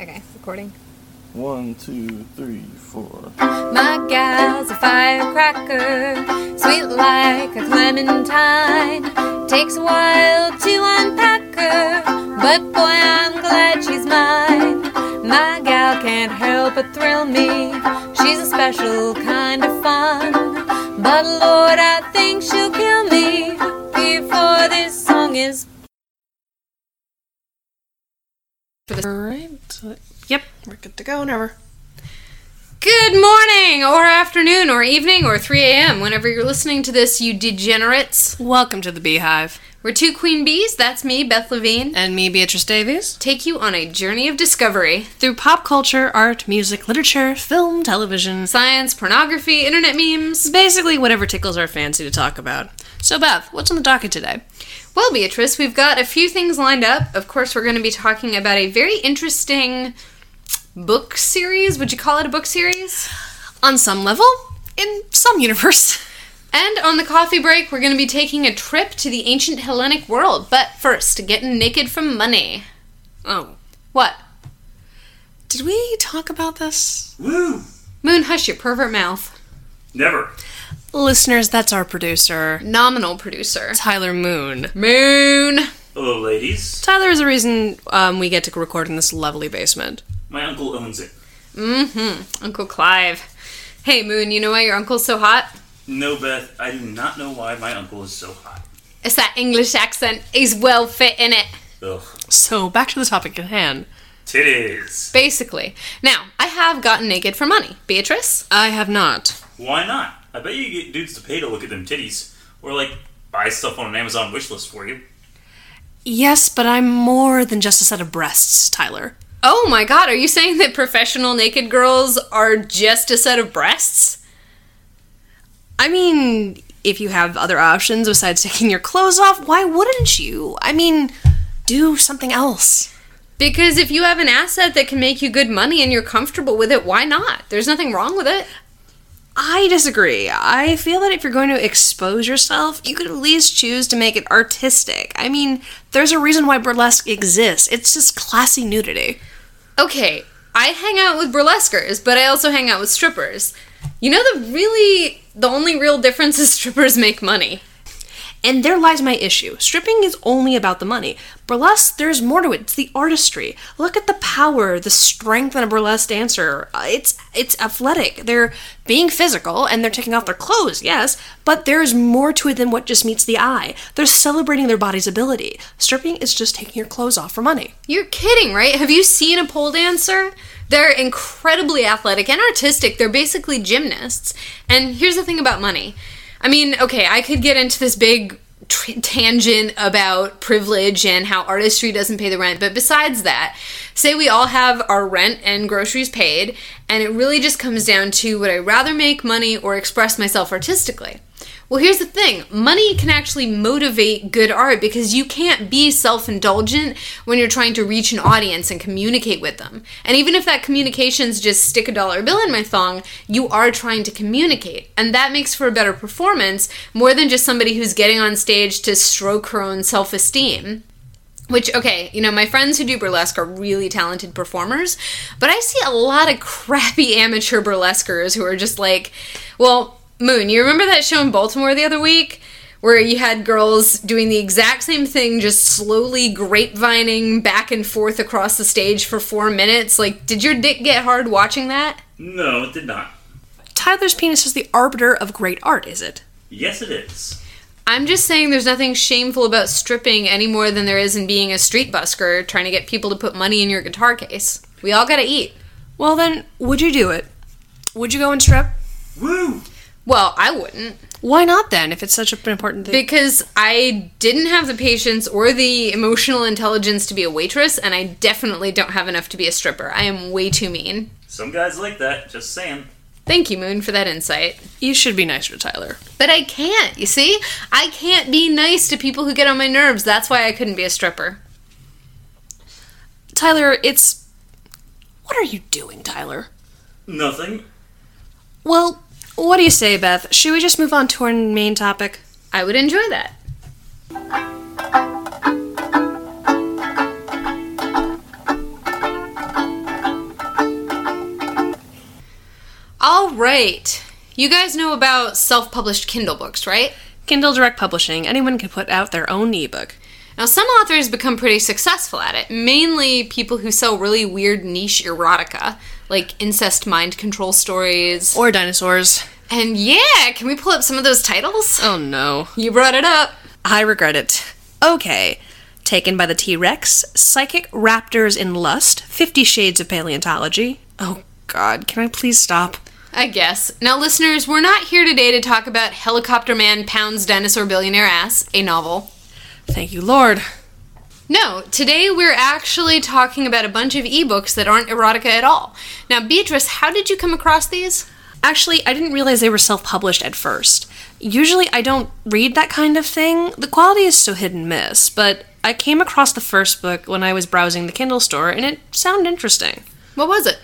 Okay, recording. One, two, three, four. My gal's a firecracker, sweet like a clementine. Takes a while to unpack her, but boy, I'm glad she's mine. My gal can't help but thrill me. She's a special kind of fun. But Lord, I think she'll kill me before this song is. Alright. Yep, we're good to go whenever. Good morning, or afternoon, or evening, or 3 a.m., whenever you're listening to this, you degenerates. Welcome to the B Hive. We're two queen bees, that's me, Beth Levine. And me, Beatrice Davies. Take you on a journey of discovery. Through pop culture, art, music, literature, film, television, Science, pornography, internet memes. basically whatever tickles our fancy to talk about. So, Beth, what's on the docket today? Well, Beatrice, we've got a few things lined up. Of course, we're going to be talking about a very interesting book series. Would you call it a book series? On some level, in some universe. And on the coffee break, we're going to be taking a trip to the ancient Hellenic world. But first, getting naked from money. Oh. What? Did we talk about this? Woo! Moon, hush your pervert mouth. Never. Listeners, that's our producer, Nominal producer. Tyler Moon. Moon. Hello, ladies. Tyler is the reason um, we get to record in this lovely basement. My uncle owns it. Mm-hmm. Uncle Clive. Hey, Moon, you know why your uncle's so hot? No, Beth, I do not know why my uncle is so hot. It's that English accent. He's well fit in it. Ugh. So, back to the topic at hand. Titties. Basically. Now, I have gotten naked for money. Beatrice? I have not. Why not? I bet you get dudes to pay to look at them titties. Or, like, buy stuff on an Amazon wishlist for you. Yes, but I'm more than just a set of breasts, Tyler. Oh my god, are you saying that professional naked girls are just a set of breasts? I mean, if you have other options besides taking your clothes off, why wouldn't you? I mean, do something else. Because if you have an asset that can make you good money and you're comfortable with it, why not? There's nothing wrong with it. I disagree. I feel that if you're going to expose yourself, you could at least choose to make it artistic. I mean, there's a reason why burlesque exists. It's just classy nudity. Okay, I hang out with burlesquers, but I also hang out with strippers. You know the really the only real difference is strippers make money. And there lies my issue. Stripping is only about the money. Burlesque, there's more to it. It's the artistry. Look at the power, the strength in a burlesque dancer. Uh, It's it's athletic. They're being physical and they're taking off their clothes, yes, but there's more to it than what just meets the eye. They're celebrating their body's ability. Stripping is just taking your clothes off for money. You're kidding, right? Have you seen a pole dancer? They're incredibly athletic and artistic. They're basically gymnasts. And here's the thing about money. I mean, okay, I could get into this big tr- tangent about privilege and how artistry doesn't pay the rent, but besides that, say we all have our rent and groceries paid, and it really just comes down to would I rather make money or express myself artistically? Well, here's the thing money can actually motivate good art because you can't be self indulgent when you're trying to reach an audience and communicate with them. And even if that communication's just stick a dollar bill in my thong, you are trying to communicate. And that makes for a better performance more than just somebody who's getting on stage to stroke her own self esteem. Which, okay, you know, my friends who do burlesque are really talented performers, but I see a lot of crappy amateur burlesquers who are just like, well, Moon, you remember that show in Baltimore the other week? Where you had girls doing the exact same thing, just slowly grapevining back and forth across the stage for four minutes? Like, did your dick get hard watching that? No, it did not. Tyler's penis is the arbiter of great art, is it? Yes, it is. I'm just saying there's nothing shameful about stripping any more than there is in being a street busker trying to get people to put money in your guitar case. We all gotta eat. Well, then, would you do it? Would you go and strip? Woo! Well, I wouldn't. Why not then, if it's such an important thing? Because I didn't have the patience or the emotional intelligence to be a waitress, and I definitely don't have enough to be a stripper. I am way too mean. Some guys like that, just saying. Thank you, Moon, for that insight. you should be nicer to Tyler. But I can't, you see? I can't be nice to people who get on my nerves. That's why I couldn't be a stripper. Tyler, it's. What are you doing, Tyler? Nothing. Well, what do you say, Beth? Should we just move on to our main topic? I would enjoy that. All right. You guys know about self published Kindle books, right? Kindle Direct Publishing. Anyone can put out their own ebook. Now, some authors become pretty successful at it, mainly people who sell really weird niche erotica, like incest mind control stories. Or dinosaurs. And yeah, can we pull up some of those titles? Oh no. You brought it up. I regret it. Okay. Taken by the T Rex, Psychic Raptors in Lust, Fifty Shades of Paleontology. Oh god, can I please stop? I guess. Now, listeners, we're not here today to talk about Helicopter Man Pounds Dinosaur Billionaire Ass, a novel. Thank you, Lord. No, today we're actually talking about a bunch of ebooks that aren't erotica at all. Now, Beatrice, how did you come across these? Actually, I didn't realize they were self published at first. Usually, I don't read that kind of thing. The quality is so hit and miss, but I came across the first book when I was browsing the Kindle store and it sounded interesting. What was it?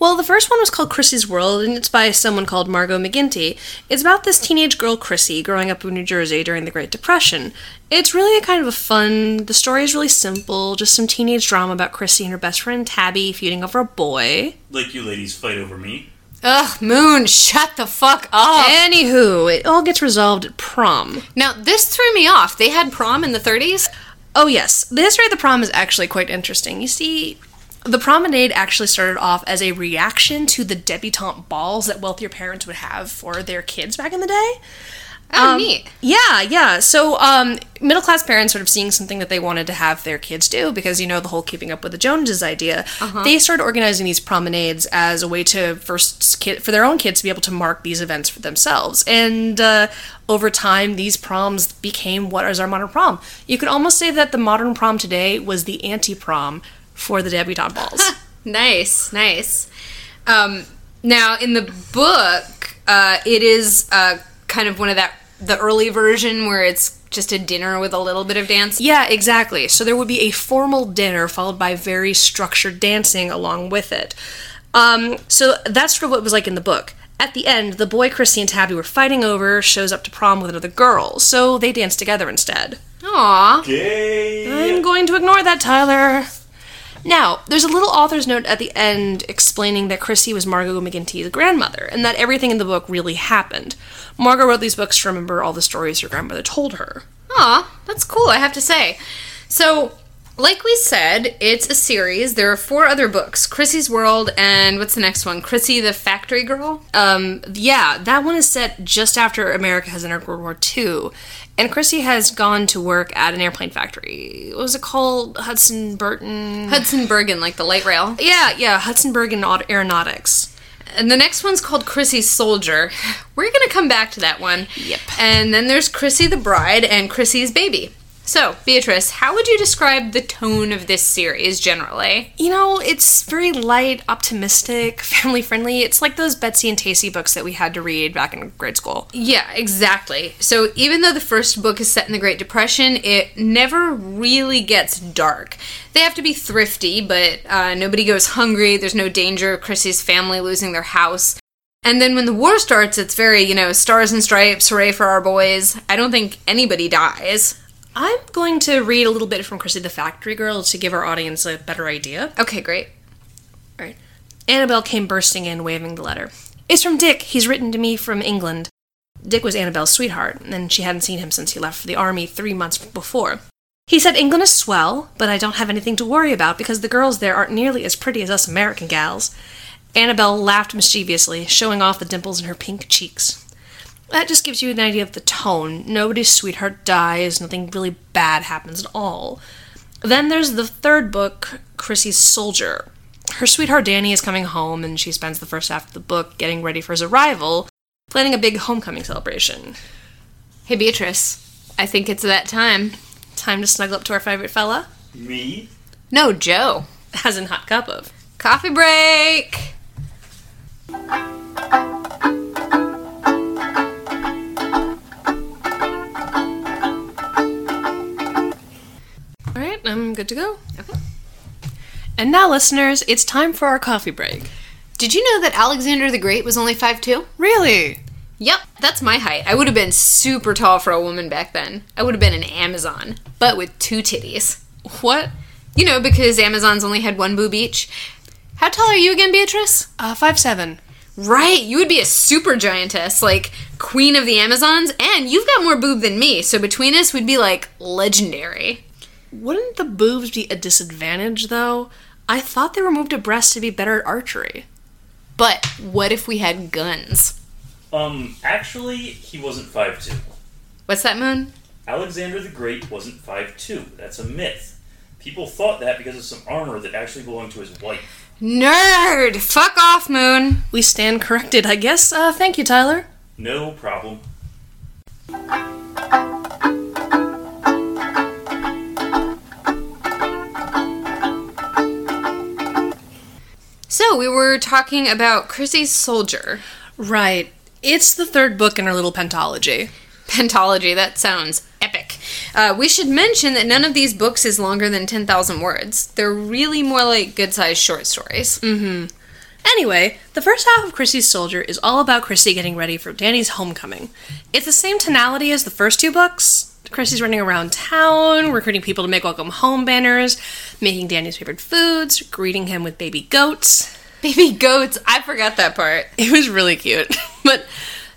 Well, the first one was called Chrissy's World, and it's by someone called Margot McGinty. It's about this teenage girl, Chrissy, growing up in New Jersey during the Great Depression. It's really a kind of a fun. The story is really simple, just some teenage drama about Chrissy and her best friend Tabby feuding over a boy. Like you ladies fight over me. Ugh, Moon, shut the fuck up. Anywho, it all gets resolved at prom. Now, this threw me off. They had prom in the 30s? Oh, yes. The history of the prom is actually quite interesting. You see, the promenade actually started off as a reaction to the debutante balls that wealthier parents would have for their kids back in the day. Oh, Um, neat. Yeah, yeah. So, um, middle class parents sort of seeing something that they wanted to have their kids do because you know the whole keeping up with the Joneses idea. They started organizing these promenades as a way to first kid for their own kids to be able to mark these events for themselves. And uh, over time, these proms became what is our modern prom. You could almost say that the modern prom today was the anti prom for the debutante balls. Nice, nice. Um, now, in the book, uh, it is uh, kind of one of that the early version where it's just a dinner with a little bit of dance. Yeah, exactly. So there would be a formal dinner followed by very structured dancing along with it. Um, so that's sort of what it was like in the book. At the end, the boy Chrissy and Tabby were fighting over shows up to prom with another girl, so they dance together instead. Aw. Gay. I'm going to ignore that, Tyler. Now, there's a little author's note at the end explaining that Chrissy was Margot McGinty's grandmother, and that everything in the book really happened. Margot wrote these books to remember all the stories her grandmother told her. Aw, that's cool, I have to say. So, like we said, it's a series. There are four other books Chrissy's World, and what's the next one? Chrissy the Factory Girl? Um, yeah, that one is set just after America has entered World War II, and Chrissy has gone to work at an airplane factory. What was it called? Hudson Burton. Hudson Bergen, like the light rail. yeah, yeah, Hudson Bergen Aeronautics. And the next one's called Chrissy's Soldier. We're gonna come back to that one. Yep. And then there's Chrissy the Bride and Chrissy's Baby. So, Beatrice, how would you describe the tone of this series generally? You know, it's very light, optimistic, family friendly. It's like those Betsy and Tacy books that we had to read back in grade school. Yeah, exactly. So, even though the first book is set in the Great Depression, it never really gets dark. They have to be thrifty, but uh, nobody goes hungry. There's no danger of Chrissy's family losing their house. And then when the war starts, it's very, you know, stars and stripes, hooray for our boys. I don't think anybody dies. I'm going to read a little bit from Chrissy the Factory Girl to give our audience a better idea. Okay, great. All right. Annabelle came bursting in, waving the letter. It's from Dick. He's written to me from England. Dick was Annabelle's sweetheart, and she hadn't seen him since he left for the army three months before. He said England is swell, but I don't have anything to worry about because the girls there aren't nearly as pretty as us American gals. Annabelle laughed mischievously, showing off the dimples in her pink cheeks. That just gives you an idea of the tone. Nobody's sweetheart dies, nothing really bad happens at all. Then there's the third book, Chrissy's Soldier. Her sweetheart Danny is coming home, and she spends the first half of the book getting ready for his arrival, planning a big homecoming celebration. Hey, Beatrice, I think it's that time. Time to snuggle up to our favorite fella, Me? No, Joe. as in hot cup of. Coffee break! Good to go. Okay. And now, listeners, it's time for our coffee break. Did you know that Alexander the Great was only 5'2? Really? Yep, that's my height. I would have been super tall for a woman back then. I would have been an Amazon, but with two titties. What? You know, because Amazons only had one boob each. How tall are you again, Beatrice? Uh, five seven. Right, you would be a super giantess, like queen of the Amazons, and you've got more boob than me, so between us, we'd be like legendary. Wouldn't the boobs be a disadvantage, though? I thought they removed a breast to be better at archery. But what if we had guns? Um, actually, he wasn't five two. What's that, Moon? Alexander the Great wasn't five two. That's a myth. People thought that because of some armor that actually belonged to his wife. Nerd! Fuck off, Moon! We stand corrected, I guess. Uh, thank you, Tyler. No problem. So, we were talking about Chrissy's Soldier. Right. It's the third book in our little pentology. Pentology, that sounds epic. Uh, we should mention that none of these books is longer than 10,000 words. They're really more like good sized short stories. Mhm. Anyway, the first half of Chrissy's Soldier is all about Chrissy getting ready for Danny's homecoming. It's the same tonality as the first two books. Chrissy's running around town, recruiting people to make welcome home banners, making Danny's favorite foods, greeting him with baby goats. Baby goats, I forgot that part. It was really cute. but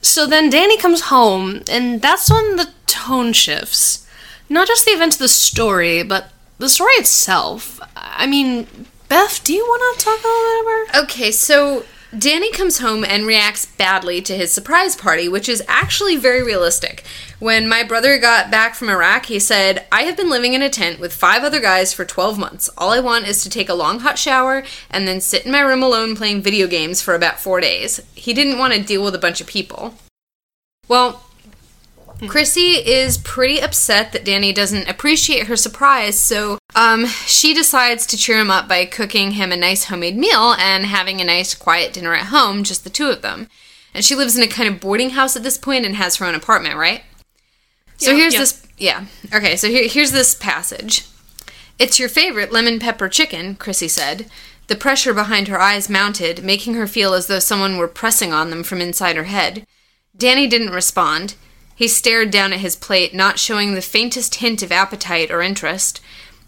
so then Danny comes home, and that's when the tone shifts. Not just the events of the story, but the story itself. I mean, Beth, do you want to talk a little bit about? Okay, so Danny comes home and reacts badly to his surprise party, which is actually very realistic. When my brother got back from Iraq, he said, I have been living in a tent with five other guys for 12 months. All I want is to take a long hot shower and then sit in my room alone playing video games for about four days. He didn't want to deal with a bunch of people. Well, Chrissy is pretty upset that Danny doesn't appreciate her surprise, so um, she decides to cheer him up by cooking him a nice homemade meal and having a nice quiet dinner at home, just the two of them. And she lives in a kind of boarding house at this point and has her own apartment, right? So Yeah, here's yeah. this, yeah. Okay, so here, here's this passage. It's your favorite lemon pepper chicken, Chrissy said. The pressure behind her eyes mounted, making her feel as though someone were pressing on them from inside her head. Danny didn't respond. He stared down at his plate, not showing the faintest hint of appetite or interest.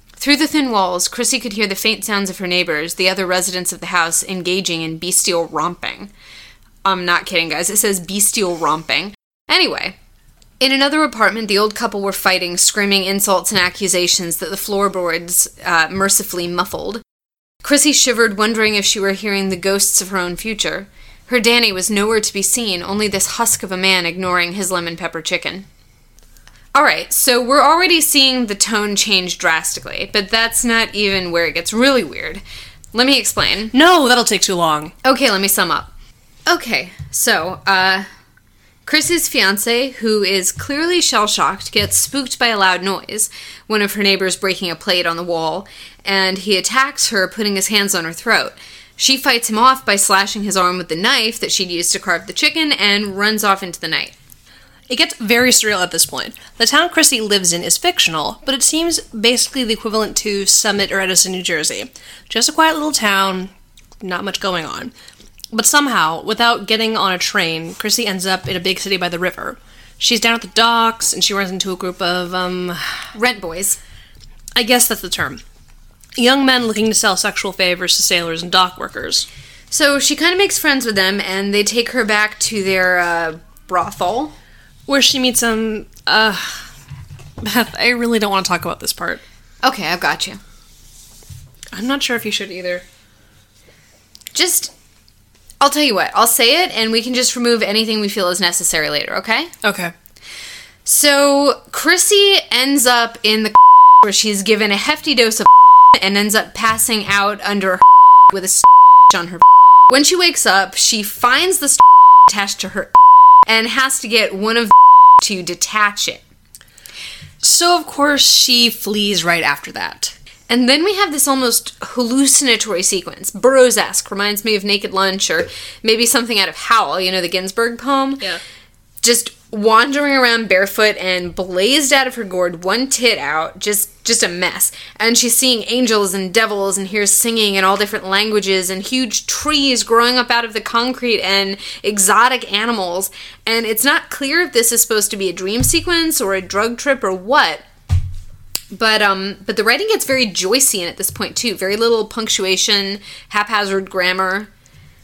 Through the thin walls, Chrissy could hear the faint sounds of her neighbors, the other residents of the house, engaging in bestial romping. I'm not kidding, guys. It says bestial romping. Anyway, in another apartment, the old couple were fighting, screaming insults and accusations that the floorboards uh, mercifully muffled. Chrissy shivered, wondering if she were hearing the ghosts of her own future. Her Danny was nowhere to be seen, only this husk of a man ignoring his lemon pepper chicken. Alright, so we're already seeing the tone change drastically, but that's not even where it gets really weird. Let me explain. No, that'll take too long. Okay, let me sum up. Okay, so, uh, Chris's fiance, who is clearly shell shocked, gets spooked by a loud noise, one of her neighbors breaking a plate on the wall, and he attacks her, putting his hands on her throat. She fights him off by slashing his arm with the knife that she'd used to carve the chicken and runs off into the night. It gets very surreal at this point. The town Chrissy lives in is fictional, but it seems basically the equivalent to Summit or Edison, New Jersey. Just a quiet little town, not much going on. But somehow, without getting on a train, Chrissy ends up in a big city by the river. She's down at the docks, and she runs into a group of, um, Rent boys. I guess that's the term. Young men looking to sell sexual favors to sailors and dock workers. So she kind of makes friends with them, and they take her back to their uh, brothel. Where she meets some, uh, Beth, I really don't want to talk about this part. Okay, I've got you. I'm not sure if you should either. Just, I'll tell you what, I'll say it, and we can just remove anything we feel is necessary later, okay? Okay. So Chrissy ends up in the where she's given a hefty dose of and ends up passing out under her with a on her. When she wakes up, she finds the attached to her and has to get one of to detach it. So, of course, she flees right after that. And then we have this almost hallucinatory sequence. Burroughs esque, reminds me of Naked Lunch or maybe something out of Howl, you know, the Ginsberg poem. Yeah. just wandering around barefoot and blazed out of her gourd, one tit out, just just a mess. And she's seeing angels and devils and hears singing in all different languages and huge trees growing up out of the concrete and exotic animals. And it's not clear if this is supposed to be a dream sequence or a drug trip or what. But um but the writing gets very Joycean at this point too. Very little punctuation, haphazard grammar.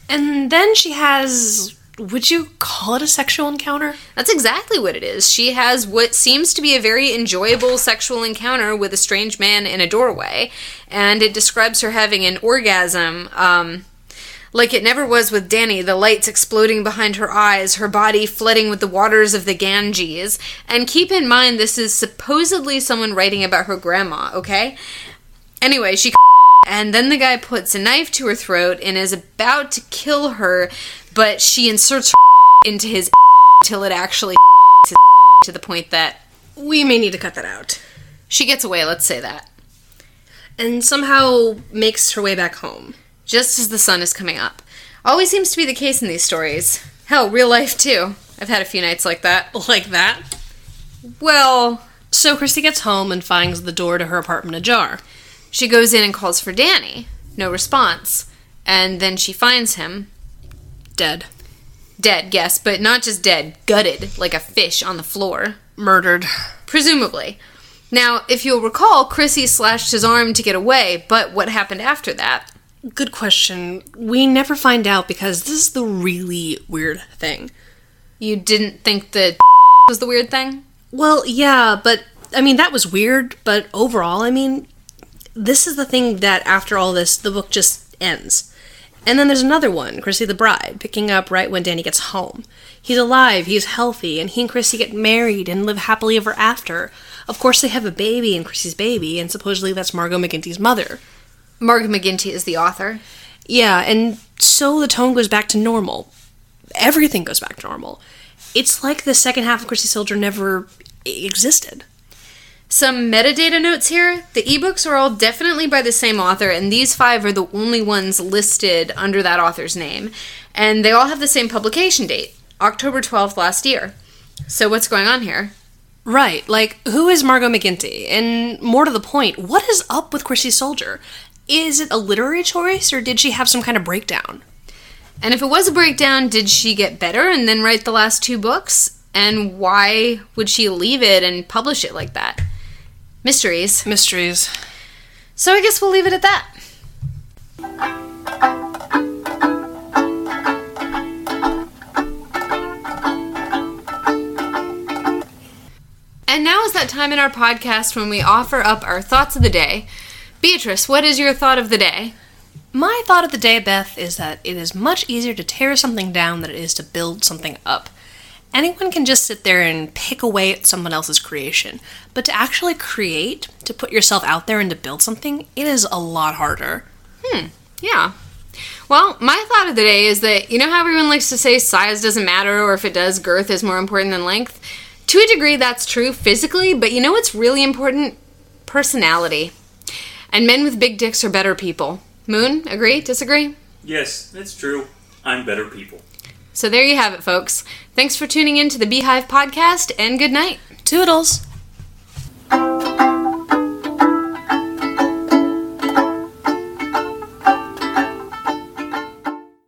And then she has. Would you call it a sexual encounter? That's exactly what it is. She has what seems to be a very enjoyable sexual encounter with a strange man in a doorway, and it describes her having an orgasm. Um, like it never was with Danny, the lights exploding behind her eyes, her body flooding with the waters of the Ganges. And keep in mind, this is supposedly someone writing about her grandma, okay? Anyway, she and then the guy puts a knife to her throat and is about to kill her, but she inserts her into his till it actually to the point that We may need to cut that out. she gets away, let's say that. And somehow makes her way back home. Just as the sun is coming up. Always seems to be the case in these stories. Hell, real life too. I've had a few nights like that. Like that. Well, So Christy gets home and finds the door to her apartment ajar. she goes in and calls for Danny. No response. And then she finds him Dead. dead, yes, but not just dead, gutted like a fish on the floor. Murdered. Presumably. Now, if you'll recall, Chrissy slashed his arm to get away, but what happened after that? Good question. We never find out because this is the really weird thing. You didn't think the was the weird thing? Well, yeah, but I mean, that was weird, but overall, I mean, this is the thing that after all this, the book just ends. And then there's another one, Chrissy the Bride, picking up right when Danny gets home. He's alive, he's healthy, and he and Chrissy get married and live happily ever after. Of course, they have a baby, and Chrissy's baby, and supposedly that's Margot McGinty's mother. Margot McGinty is the author. Yeah, and so the tone goes back to normal. Everything goes back to normal. It's like the second half of Chrissy Soldier never existed. Some metadata notes here. The ebooks are all definitely by the same author, and these five are the only ones listed under that author's name. And they all have the same publication date, October 12th last year. So, what's going on here? Right, like, who is Margot McGinty? And more to the point, what is up with Chrissy Soldier? Is it a literary choice, or did she have some kind of breakdown? And if it was a breakdown, did she get better and then write the last two books? And why would she leave it and publish it like that? Mysteries. Mysteries. So, I guess we'll leave it at that. And now is that time in our podcast when we offer up our thoughts of the day. Beatrice, what is your thought of the day? My thought of the day, Beth, is that it is much easier to tear something down than it is to build something up. Anyone can just sit there and pick away at someone else's creation, but to actually create, to put yourself out there and to build something, it is a lot harder. Hmm, yeah. Well, my thought of the day is that you know how everyone likes to say size doesn't matter, or if it does, girth is more important than length? To a degree, that's true physically, but you know what's really important? Personality. And men with big dicks are better people. Moon, agree? Disagree? Yes, that's true. I'm better people. So there you have it, folks. Thanks for tuning in to the B Hive Podcast, and good night. Toodles!